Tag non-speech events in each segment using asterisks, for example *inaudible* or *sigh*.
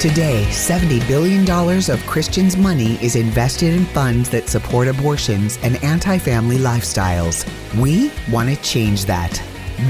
Today, $70 billion of Christians' money is invested in funds that support abortions and anti family lifestyles. We want to change that.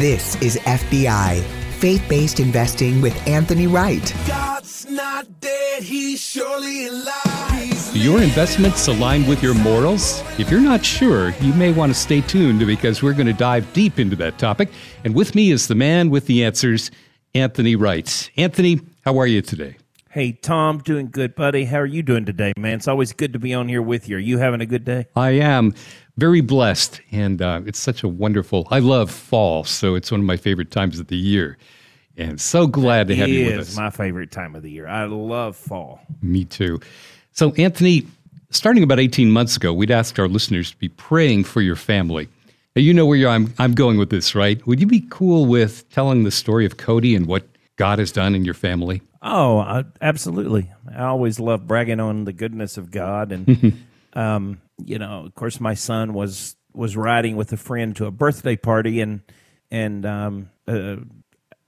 This is FBI, faith based investing with Anthony Wright. God's not dead, he's surely alive. Do your investments align with your morals? If you're not sure, you may want to stay tuned because we're going to dive deep into that topic. And with me is the man with the answers, Anthony Wright. Anthony, how are you today? Hey, Tom, doing good, buddy. How are you doing today, man? It's always good to be on here with you. Are you having a good day? I am very blessed, and uh, it's such a wonderful. I love fall, so it's one of my favorite times of the year, and so glad to have you with us. It's my favorite time of the year. I love fall. Me too. So, Anthony, starting about eighteen months ago, we'd asked our listeners to be praying for your family. Now, you know where I'm. I'm going with this, right? Would you be cool with telling the story of Cody and what God has done in your family? Oh, uh, absolutely. I always love bragging on the goodness of God, and *laughs* um, you know, of course, my son was was riding with a friend to a birthday party, and and um, uh,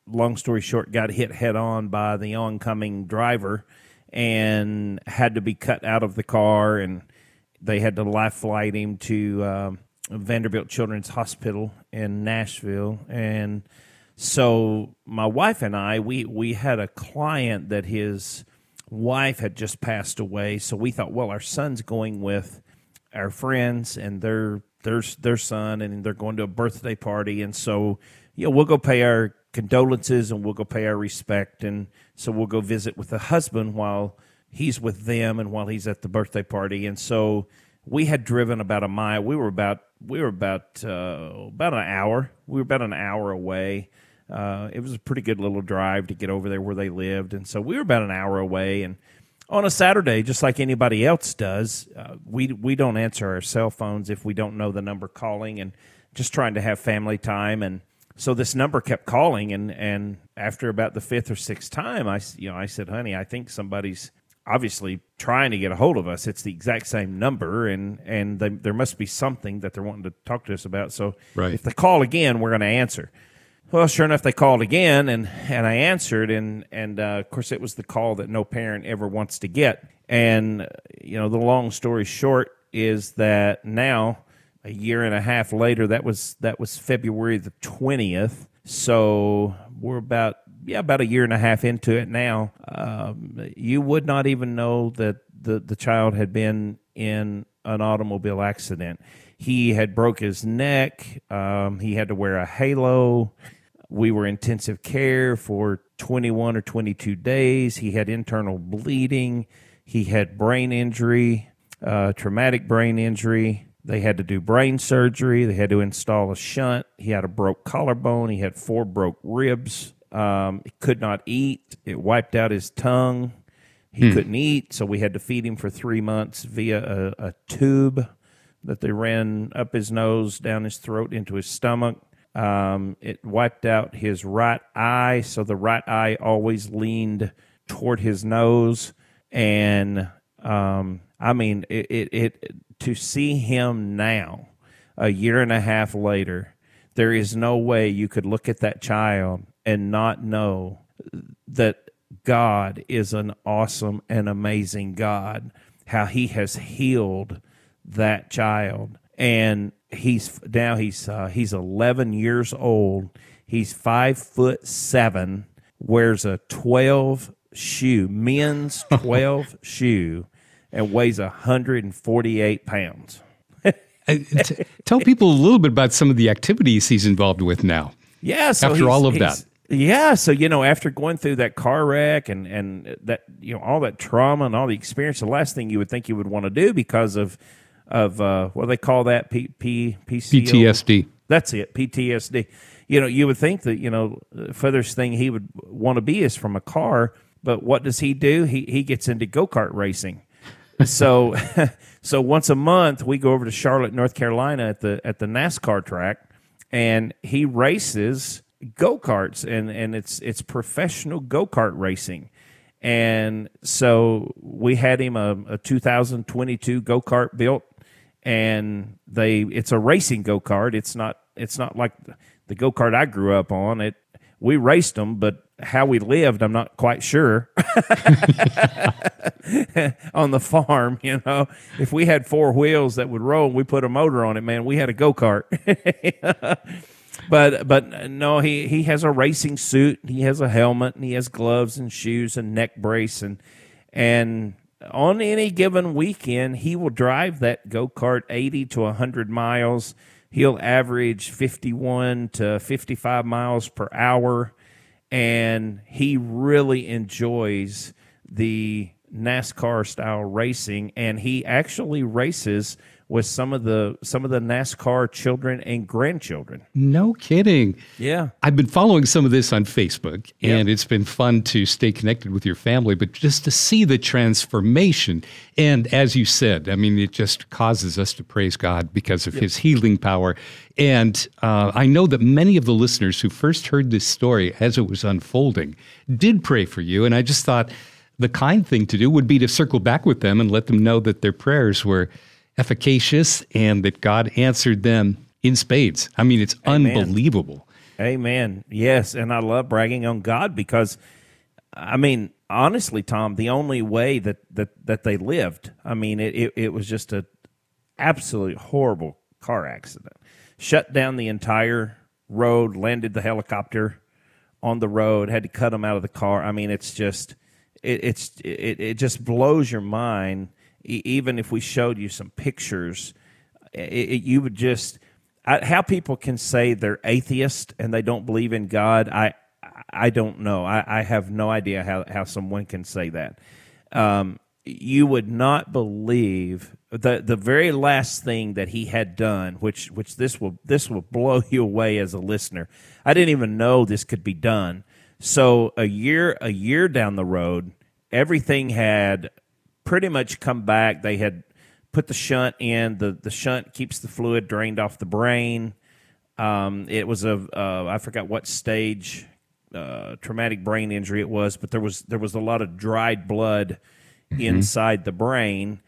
long story short, got hit head on by the oncoming driver, and had to be cut out of the car, and they had to life flight him to um, Vanderbilt Children's Hospital in Nashville, and so my wife and I, we we had a client that his wife had just passed away. So we thought, well, our son's going with our friends and their their their son, and they're going to a birthday party, and so yeah, we'll go pay our condolences and we'll go pay our respect, and so we'll go visit with the husband while he's with them and while he's at the birthday party, and so we had driven about a mile. We were about we were about uh, about an hour. We were about an hour away uh, it was a pretty good little drive to get over there where they lived, and so we were about an hour away. And on a Saturday, just like anybody else does, uh, we we don't answer our cell phones if we don't know the number calling, and just trying to have family time. And so this number kept calling, and and after about the fifth or sixth time, I you know I said, "Honey, I think somebody's." Obviously trying to get a hold of us. It's the exact same number, and and they, there must be something that they're wanting to talk to us about. So right. if they call again, we're going to answer. Well, sure enough, they called again, and and I answered, and and uh, of course, it was the call that no parent ever wants to get. And you know, the long story short is that now, a year and a half later, that was that was February the twentieth. So we're about yeah about a year and a half into it now. Um, you would not even know that the the child had been in an automobile accident. He had broke his neck. Um, he had to wear a halo. We were intensive care for 21 or 22 days. He had internal bleeding. He had brain injury, uh, traumatic brain injury. They had to do brain surgery. They had to install a shunt. He had a broke collarbone. He had four broke ribs. Um, he could not eat. It wiped out his tongue. He hmm. couldn't eat, so we had to feed him for three months via a, a tube that they ran up his nose, down his throat, into his stomach. Um, it wiped out his right eye, so the right eye always leaned toward his nose. And um, I mean, it, it, it to see him now, a year and a half later, there is no way you could look at that child and not know that God is an awesome and amazing God. How He has healed that child, and he's now he's uh, he's 11 years old. He's five foot seven, wears a 12 shoe, men's *laughs* 12 shoe, and weighs 148 pounds. Tell people a little bit about some of the activities he's involved with now. Yeah, so after all of that. Yeah, so you know, after going through that car wreck and and that you know all that trauma and all the experience, the last thing you would think you would want to do because of of uh, what do they call that? P, P, PCO? PTSD. That's it, PTSD. You know, you would think that, you know, the furthest thing he would want to be is from a car, but what does he do? He, he gets into go kart racing. so, *laughs* so once a month we go over to Charlotte, North Carolina at the at the NASCAR track, and he races go karts, and and it's it's professional go kart racing. And so we had him a, a 2022 go kart built and they it's a racing go kart. It's not it's not like the go kart I grew up on. It we raced them, but how we lived, I'm not quite sure. *laughs* on the farm, you know, if we had four wheels that would roll, we put a motor on it, man. We had a go kart. *laughs* but but uh, no, he he has a racing suit. He has a helmet, and he has gloves and shoes and neck brace, and and on any given weekend, he will drive that go kart 80 to 100 miles. He'll average 51 to 55 miles per hour and he really enjoys the NASCAR style racing, and he actually races with some of the some of the NASCAR children and grandchildren. No kidding. Yeah. I've been following some of this on Facebook and it's been fun to stay connected with your family, but just to see the transformation. And as you said, I mean, it just causes us to praise God because of yep. his healing power. And uh, I know that many of the listeners who first heard this story as it was unfolding did pray for you. And I just thought the kind thing to do would be to circle back with them and let them know that their prayers were efficacious and that God answered them in spades. I mean, it's Amen. unbelievable. Amen. Yes. And I love bragging on God because, I mean, honestly, Tom, the only way that, that, that they lived, I mean, it, it, it was just a absolutely horrible car accident. Shut down the entire road, landed the helicopter on the road, had to cut them out of the car. I mean, it's just, it, it's, it, it just blows your mind even if we showed you some pictures, it, it, you would just I, how people can say they're atheist and they don't believe in God. I I don't know. I, I have no idea how how someone can say that. Um, you would not believe the the very last thing that he had done, which which this will this will blow *laughs* you away as a listener. I didn't even know this could be done. So a year a year down the road, everything had pretty much come back. They had put the shunt in. The the shunt keeps the fluid drained off the brain. Um, it was a uh, I forgot what stage uh, traumatic brain injury it was, but there was there was a lot of dried blood mm-hmm. inside the brain,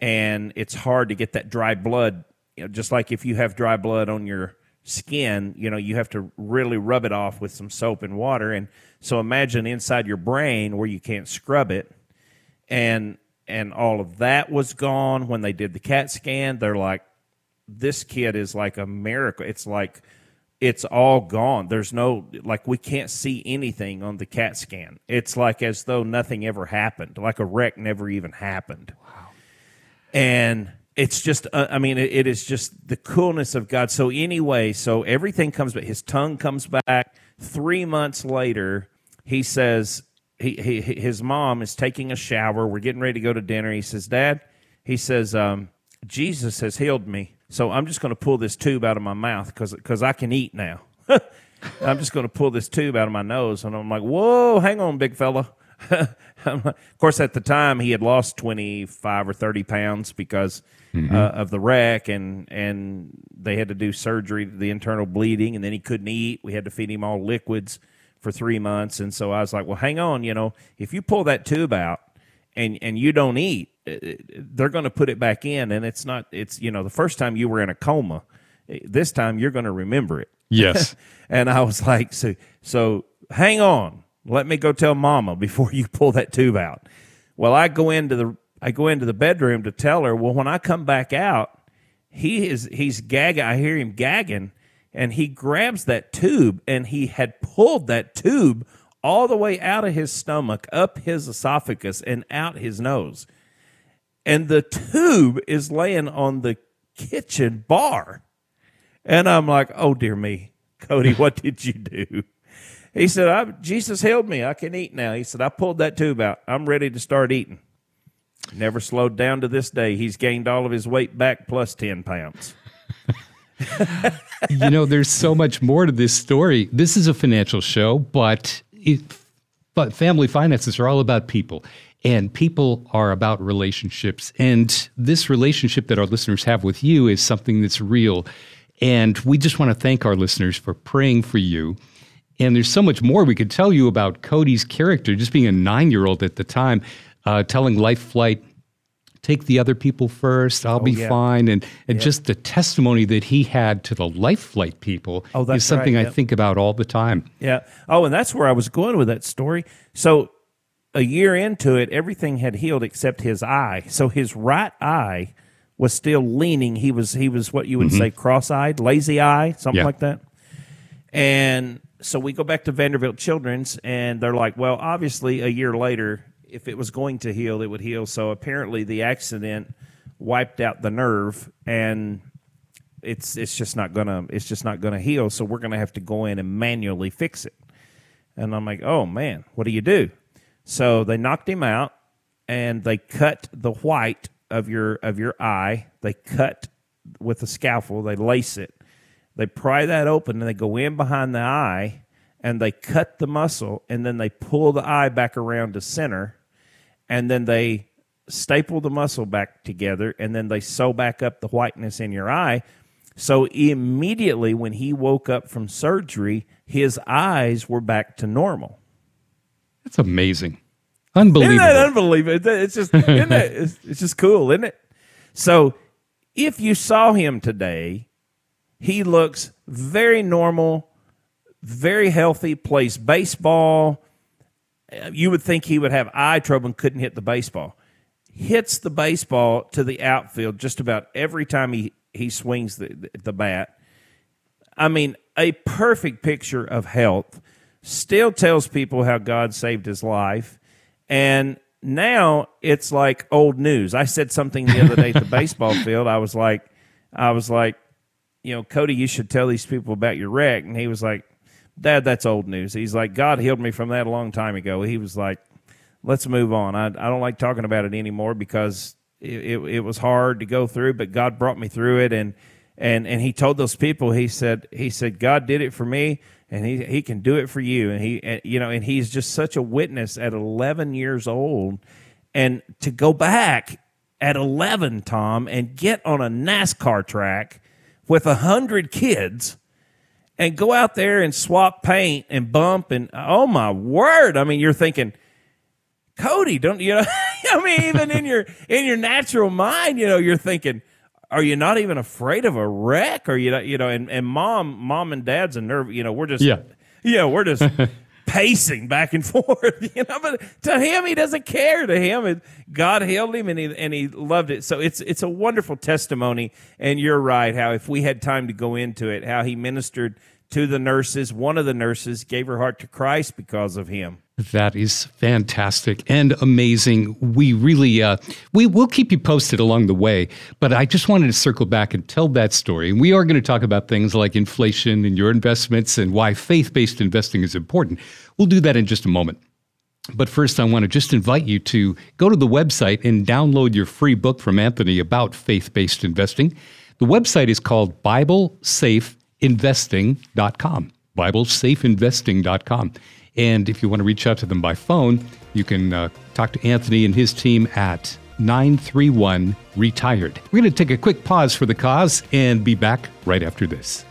and it's hard to get that dry blood. You know, just like if you have dry blood on your skin, you know, you have to really rub it off with some soap and water. And so imagine inside your brain where you can't scrub it. And and all of that was gone when they did the CAT scan. They're like, this kid is like a miracle. It's like it's all gone. There's no like we can't see anything on the CAT scan. It's like as though nothing ever happened, like a wreck never even happened. Wow. And it's just uh, I mean it, it is just the coolness of God. So anyway, so everything comes back. His tongue comes back. 3 months later, he says he, he his mom is taking a shower. We're getting ready to go to dinner. He says, "Dad," he says, um, "Jesus has healed me, so I'm just going to pull this tube out of my mouth because because I can eat now. *laughs* I'm just going to pull this tube out of my nose." And I'm like, "Whoa, hang on, big fella." *laughs* of course, at the time he had lost 25 or 30 pounds because mm-hmm. uh, of the wreck, and and they had to do surgery, the internal bleeding, and then he couldn't eat. We had to feed him all liquids for three months. And so I was like, well, hang on, you know, if you pull that tube out and, and you don't eat, uh, uh, they're going to put it back in. And it's not, it's, you know, the first time you were in a coma, eh, this time you're going to remember it. Yes. *laughs* and I was like, so, so hang on. Let me go tell mama before you pull that tube out. Well, I go into the, I go into the bedroom to tell her, well, when I come back out, he is, he's gagging. I hear him gagging and he grabs that tube and he had pulled that tube all the way out of his stomach, up his esophagus, and out his nose. And the tube is laying on the kitchen bar. And I'm like, oh, dear me, Cody, *laughs* what did you do? He said, Jesus healed me. I can eat now. He said, I pulled that tube out. I'm ready to start eating. Never slowed down to this day. He's gained all of his weight back plus 10 pounds *laughs* you know, there's so much more to this story. This is a financial show, but it, but family finances are all about people. And people are about relationships. And this relationship that our listeners have with you is something that's real. And we just want to thank our listeners for praying for you. And there's so much more we could tell you about Cody's character, just being a nine year old at the time, uh, telling Life Flight take the other people first. I'll oh, be Oh, yeah. fine. And and just the testimony that he had to the life flight people Oh, is something right, I think about all the time. Yeah. Oh, and that's where I was going with that story. So a year into it, everything had healed except his eye. So his right eye was still leaning. He was he was what you would mm-hmm. say cross-eyed, lazy eye, something Yeah. like that. And so we go back to Vanderbilt Children's, and they're like, well, obviously, a year later, if it was going to heal, it would heal. So apparently, the accident wiped out the nerve, and it's it's just not gonna it's just not gonna heal. So we're gonna have to go in and manually fix it. And I'm like, oh man, what do you do? So they knocked him out, and they cut the white of your of your eye. They cut with a scalpel. They lace it. They pry that open and they go in behind the eye and they cut the muscle and then they pull the eye back around to center and then they staple the muscle back together and then they sew back up the whiteness in your eye. So immediately when he woke up from surgery, his eyes were back to normal. That's amazing. Unbelievable. Isn't that unbelievable? It's just isn't *laughs* it's, it's just cool, isn't it? So if you saw him today, he looks very normal, very healthy, plays baseball. Uh, You would think he would have eye trouble and couldn't hit the baseball. Hits the baseball to the outfield just about every time he, he swings the, the bat. I mean, a perfect picture of health. Still tells people how God saved his life. And now it's like old news. I said something the other day at the *laughs* baseball field. I was like, I was like, you know, Cody, you should tell these people about your wreck. And he was like, Dad, that's old news. He's like, God healed me from that a long time ago. He was like, let's move on. I, I don't like talking about it anymore because it, it, it was hard to go through, but God brought me through it. And, and, and he told those people, he said, he said, God did it for me and he, he can do it for you. And he, and, you know, and he's just such a witness at 11 years old. And to go back at 11, Tom, and get on a NASCAR track with a hundred kids and go out there and swap paint and bump and oh my word. I mean you're thinking cody don't you know? *laughs* I mean even in your in your natural mind you know you're thinking are you not even afraid of a wreck? Or you know you know and, and mom mom and dad's a nerve you know we're just Yeah. know we're just *laughs* pacing back and *laughs* forth you know but to him he doesn't care. To him it, god healed him and he and he loved it. So it's it's a wonderful testimony. And you're right how if we had time to go into it how he ministered to the nurses. One of the nurses gave her heart to christ because of him That is fantastic and amazing. We really uh, we will keep you posted along the way, but I just wanted to circle back and tell that story. And we are going to talk about things like inflation and your investments and why faith-based investing is important. We'll do that in just a moment. But first, I want to just invite you to go to the website and download your free book from Anthony about faith based investing. The website is called BibleSafeInvesting.com. BibleSafeInvesting.com. And if you want to reach out to them by phone, you can uh, talk to Anthony and his team at 931 Retired. We're going to take a quick pause for the cause and be back right after this.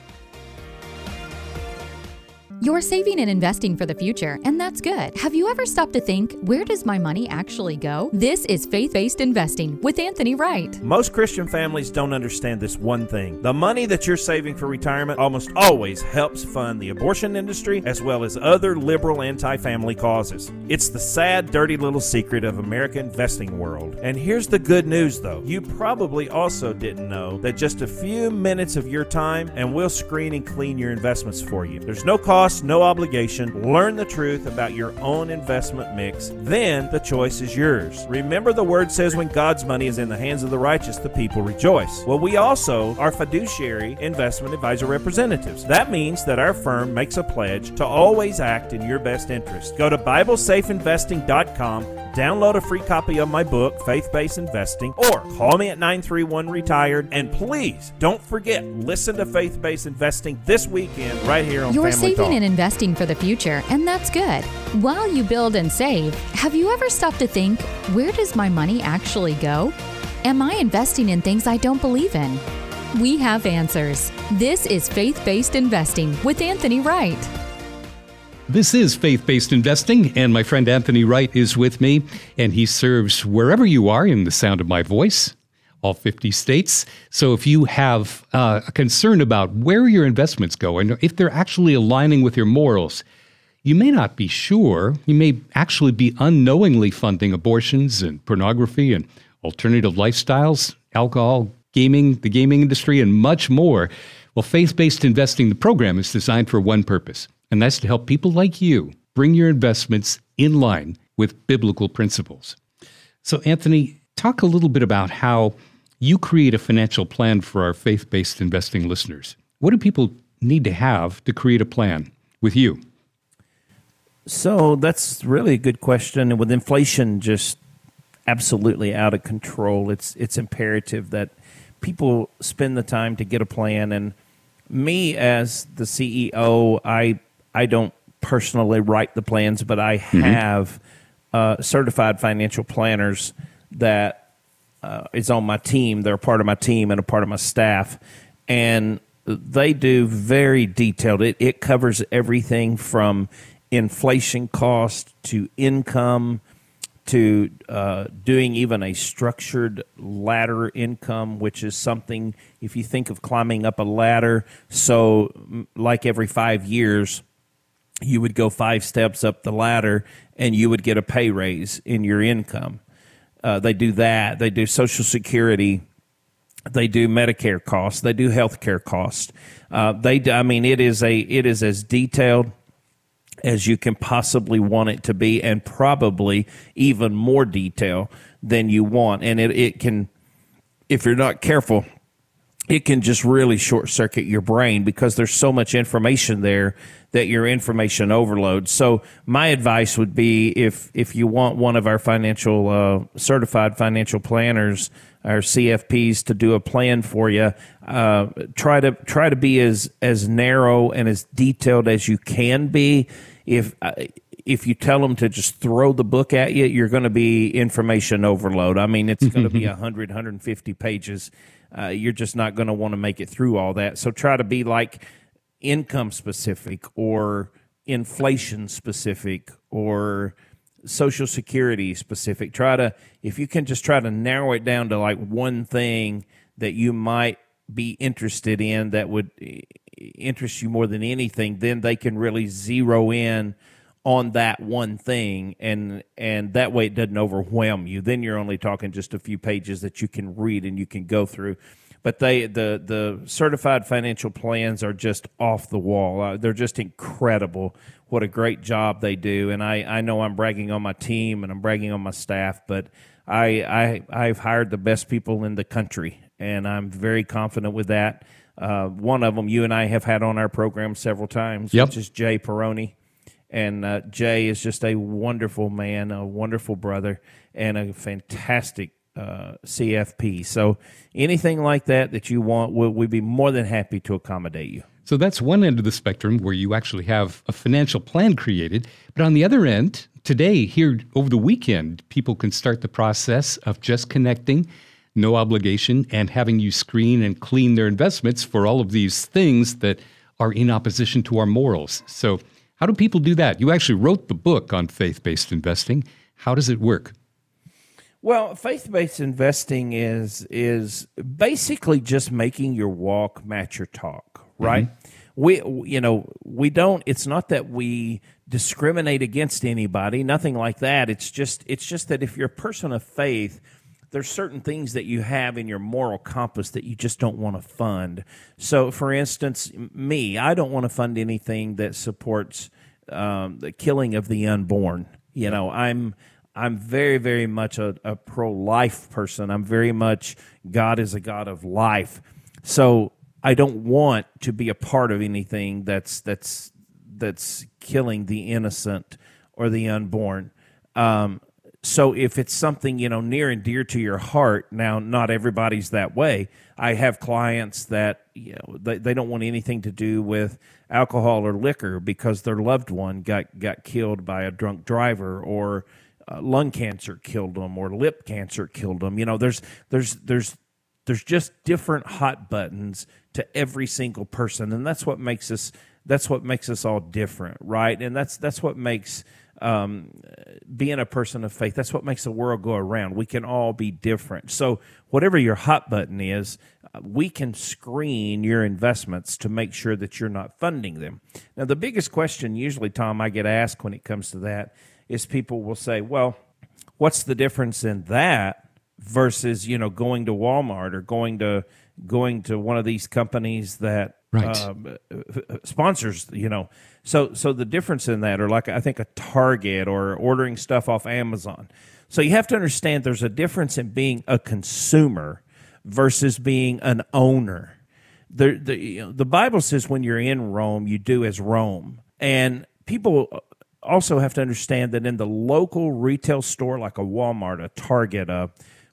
You're saving and investing for the future, and that's good. Have you ever stopped to think, where does my money actually go? This is Faith Based Investing with Anthony Wright. Most Christian families don't understand this one thing. The money that you're saving for retirement almost always helps fund the abortion industry as well as other liberal anti family causes. It's the sad, dirty little secret of American investing world. And here's the good news though. You probably also didn't know that just a few minutes of your time and we'll screen and clean your investments for you. There's no cost, no obligation. Learn the truth about your own investment mix. Then the choice is yours. Remember the word says when God's money is in the hands of the righteous, the people rejoice. Well, we also are fiduciary investment advisor representatives. That means that our firm makes a pledge to always act in your best interest. Go to BibleSafeInvesting.com, download a free copy of my book, Faith Based Investing, or call me at 931 Retired. And please don't forget, listen to Faith Based Investing this weekend right here on You're Family saving Talk. and investing for the future, and that's good. While you build and save, have you ever stopped to think, where does my money actually go? Am I investing in things I don't believe in? We have answers. This is Faith Based Investing with Anthony Wright. This is Faith Based Investing, and my friend Anthony Wright is with me, and he serves wherever you are in the sound of my voice, all 50 states. So if you have uh, a concern about where your investments go and if they're actually aligning with your morals, you may not be sure. You may actually be unknowingly funding abortions and pornography and alternative lifestyles, alcohol, gaming, the gaming industry, and much more. Well, faith based investing, the program is designed for one purpose and that's to help people like you bring your investments in line with biblical principles. So, Anthony, talk a little bit about how you create a financial plan for our faith based investing listeners. What do people need to have to create a plan with you? So, that's really a good question. And with inflation just absolutely out of control, it's, it's imperative that people spend the time to get a plan. And me, as the CEO, I I don't personally write the plans, but I mm-hmm. have uh, certified financial planners that uh, is on my team. They're a part of my team and a part of my staff, and they do very detailed. It it covers everything from inflation cost to income to uh, doing even a structured ladder income, which is something if you think of climbing up a ladder. So, like every five years you would go five steps up the ladder and you would get a pay raise in your income. Uh, they do that. They do Social Security. They do Medicare costs. They do health care costs. Uh, they, I mean, it is a it is as detailed as you can possibly want it to be, and probably even more detail than you want. And it, it can, if you're not careful, it can just really short circuit your brain because there's so much information there that your information overload. So my advice would be if if you want one of our financial uh, certified financial planners, our CFPs, to do a plan for you, uh, try to try to be as as narrow and as detailed as you can be. If uh, if you tell them to just throw the book at you, you're going to be information overload. I mean, it's going to be *laughs* 100, 150 pages. Uh, you're just not going to want to make it through all that. So try to be like income specific or inflation specific or social security specific try to if you can just try to narrow it down to like one thing that you might be interested in that would interest you more than anything then they can really zero in on that one thing and and that way it doesn't overwhelm you then you're only talking just a few pages that you can read and you can go through but they the the certified financial plans are just off the wall. Uh, they're just incredible. What a great job they do, and I I know I'm bragging on my team and I'm bragging on my staff, but I I I've hired the best people in the country, and I'm very confident with that. Uh, one of them you and I have had on our program several times, yep. which is Jay Peroni. And uh, Jay is just a wonderful man, a wonderful brother, and a fantastic uh, CFP. So anything like that that you want, we'll, we'd be more than happy to accommodate you. So that's one end of the spectrum where you actually have a financial plan created. But on the other end, today, here over the weekend, people can start the process of just connecting, no obligation, and having you screen and clean their investments for all of these things that are in opposition to our morals. So, how do people do that? You actually wrote the book on faith based investing. How does it work? Well, faith-based investing is is basically just making your walk match your talk, right? Mm-hmm. We you know, we don't it's not that we discriminate against anybody, nothing like that. It's just it's just that if you're a person of faith, there's certain things that you have in your moral compass that you just don't want to fund. So, for instance, me, I don't want to fund anything that supports um, the killing of the unborn. You know, I'm I'm very, very much a, a pro life person. I'm very much God is a God of life. So I don't want to be a part of anything that's that's that's killing the innocent or the unborn. Um, so if it's something you know near and dear to your heart, now not everybody's that way. I have clients that you know they, they don't want anything to do with alcohol or liquor because their loved one got got killed by a drunk driver or uh, lung cancer killed them or lip cancer killed them. You know, there's there's there's there's just different hot buttons to every single person, and that's what makes us that's what makes us all different, right? And that's that's what makes um, being a person of faith. That's what makes the world go around. We can all be different. So whatever your hot button is, uh, we can screen your investments to make sure that you're not funding them. Now, the biggest question usually, Tom, I get asked when it comes to that is people will say, "Well, what's the difference in that?" versus you know going to Walmart or going to going to one of these companies that right. um, sponsors you know. So so the difference in that or like I think a Target or ordering stuff off Amazon. So you have to understand there's a difference in being a consumer versus being an owner. The the, you know, the Bible says when you're in Rome you do as Rome. And people also have to understand that in the local retail store like a Walmart a Target a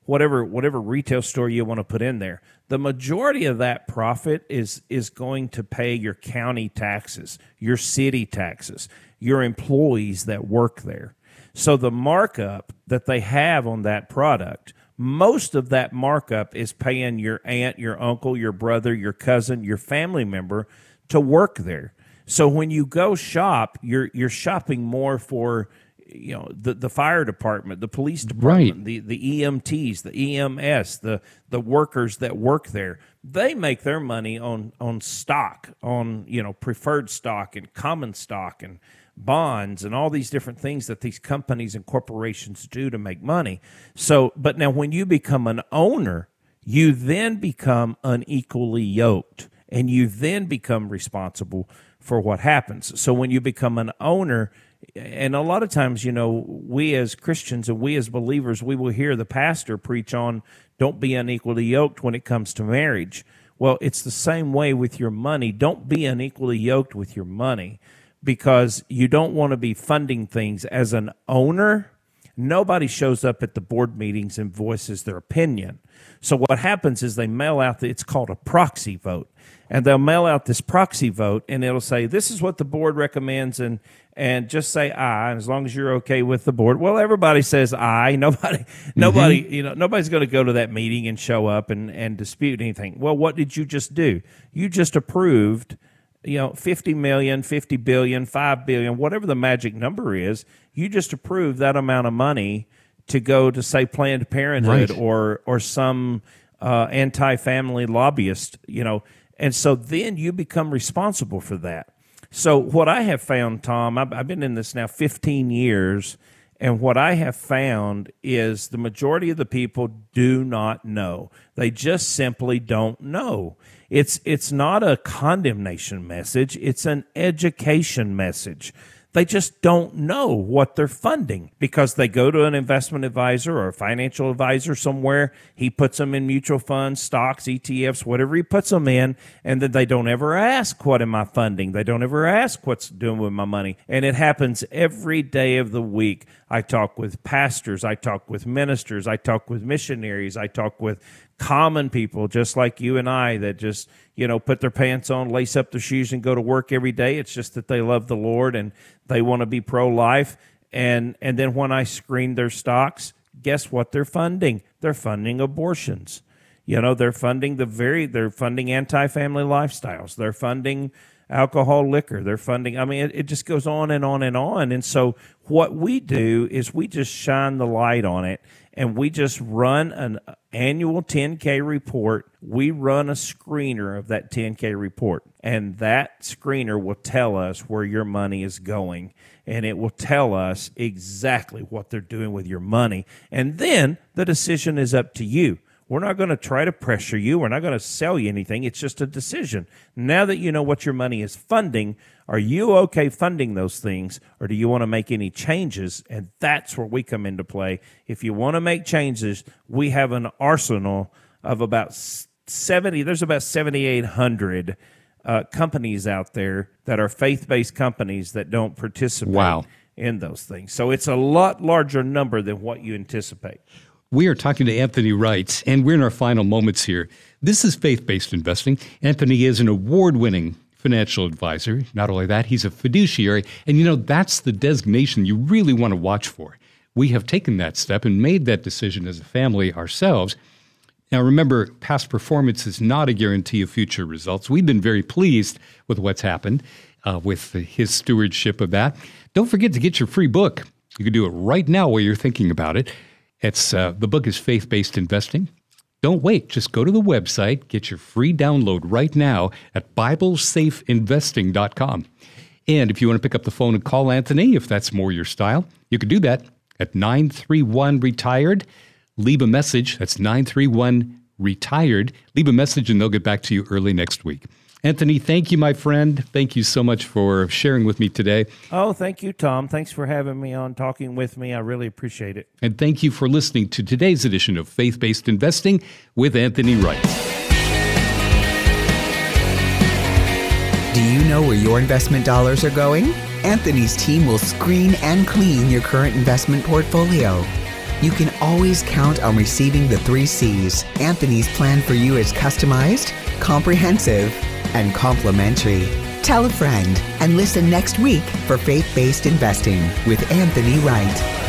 whatever whatever retail store you want to put in there the majority of that profit is is going to pay your county taxes your city taxes your employees that work there. So the markup that they have on that product most of that markup is paying your aunt your uncle your brother your cousin your family member to work there. So when you go shop you're you're shopping more for you know the the fire department, the police department, right. the the EMTs, the EMS, the the workers that work there. They make their money on on stock, on you know preferred stock and common stock and bonds and all these different things that these companies and corporations do to make money. So, but now when you become an owner, you then become unequally yoked and you then become responsible for what happens. So when you become an owner, and a lot of times, you know, we as Christians and we as believers, we will hear the pastor preach on don't be unequally yoked when it comes to marriage. Well, it's the same way with your money. Don't be unequally yoked with your money because you don't want to be funding things as an owner. Nobody shows up at the board meetings and voices their opinion. So what happens is they mail out the, it's called a proxy vote and they'll mail out this proxy vote and it'll say this is what the board recommends and and just say aye and as long as you're okay with the board well everybody says aye nobody *laughs* nobody mm-hmm. you know nobody's going to go to that meeting and show up and and dispute anything well what did you just do you just approved you know 50 million 50 billion 5 billion whatever the magic number is you just approved that amount of money to go to say planned parenthood right. or or some uh, anti-family lobbyist you know and so then you become responsible for that. So, what I have found, Tom, I've, I've, been in this now 15 years, and what I have found is the majority of the people do not know. They just simply don't know. It's, it's not a condemnation message, it's an education message. They just don't know what they're funding because they go to an investment advisor or a financial advisor somewhere. He puts them in mutual funds, stocks, ETFs, whatever he puts them in. And then they don't ever ask, What am I funding? They don't ever ask what's doing with my money. And it happens every day of the week. I talk with pastors, I talk with ministers, I talk with missionaries, I talk with common people just like you and I that just, you know, put their pants on, lace up their shoes and go to work every day. It's just that they love the Lord and they want to be pro life. And and then when I screen their stocks, guess what they're funding? They're funding abortions. You know, they're funding the very they're funding anti-family lifestyles. They're funding alcohol, liquor. They're funding. I mean, it, it, just goes on and on and on. And so, what we do is we just shine the light on it and we just run an annual 10K report. We run a screener of that 10K report, and that screener will tell us where your money is going, and it will tell us exactly what they're doing with your money. And then the decision is up to you. We're not going to try to pressure you. We're not going to sell you anything. It's just a decision. Now that you know what your money is funding, are you okay funding those things or do you want to make any changes? And that's where we come into play. If you want to make changes, we have an arsenal of about 70, there's about 7,800 uh, companies out there that are faith based companies that don't participate wow. in those things. So it's a lot larger number than what you anticipate. We are talking to Anthony Wright, and we're in our final moments here. This is faith based investing. Anthony is an award winning financial advisor. Not only that, he's a fiduciary. And you know, that's the designation you really want to watch for. We have taken that step and made that decision as a family ourselves. Now, remember, past performance is not a guarantee of future results. We've been very pleased with what's happened. uh, with his stewardship of that. Don't forget to get your free book. You can do it right now while you're thinking about it. It's uh, the book is faith based investing. Don't wait. Just go to the website, get your free download right now at BibleSafeInvesting.com. And if you want to pick up the phone and call Anthony, if that's more your style, you can do that at 931 Retired. Leave a message. That's 931 Retired. Leave a message and they'll get back to you early next week. Anthony, thank you, my friend. Thank you so much for sharing with me today. Oh, thank you, Tom. Thanks for having me on, talking with me. I really appreciate it. And thank you for listening to today's edition of Faith Based Investing with Anthony Wright. Do you know where your investment dollars are going? Anthony's team will screen and clean your current investment portfolio. You can always count on receiving the three C's. Anthony's plan for you is customized, comprehensive, and complimentary. Tell a friend and listen next week for Faith Based Investing with Anthony Wright.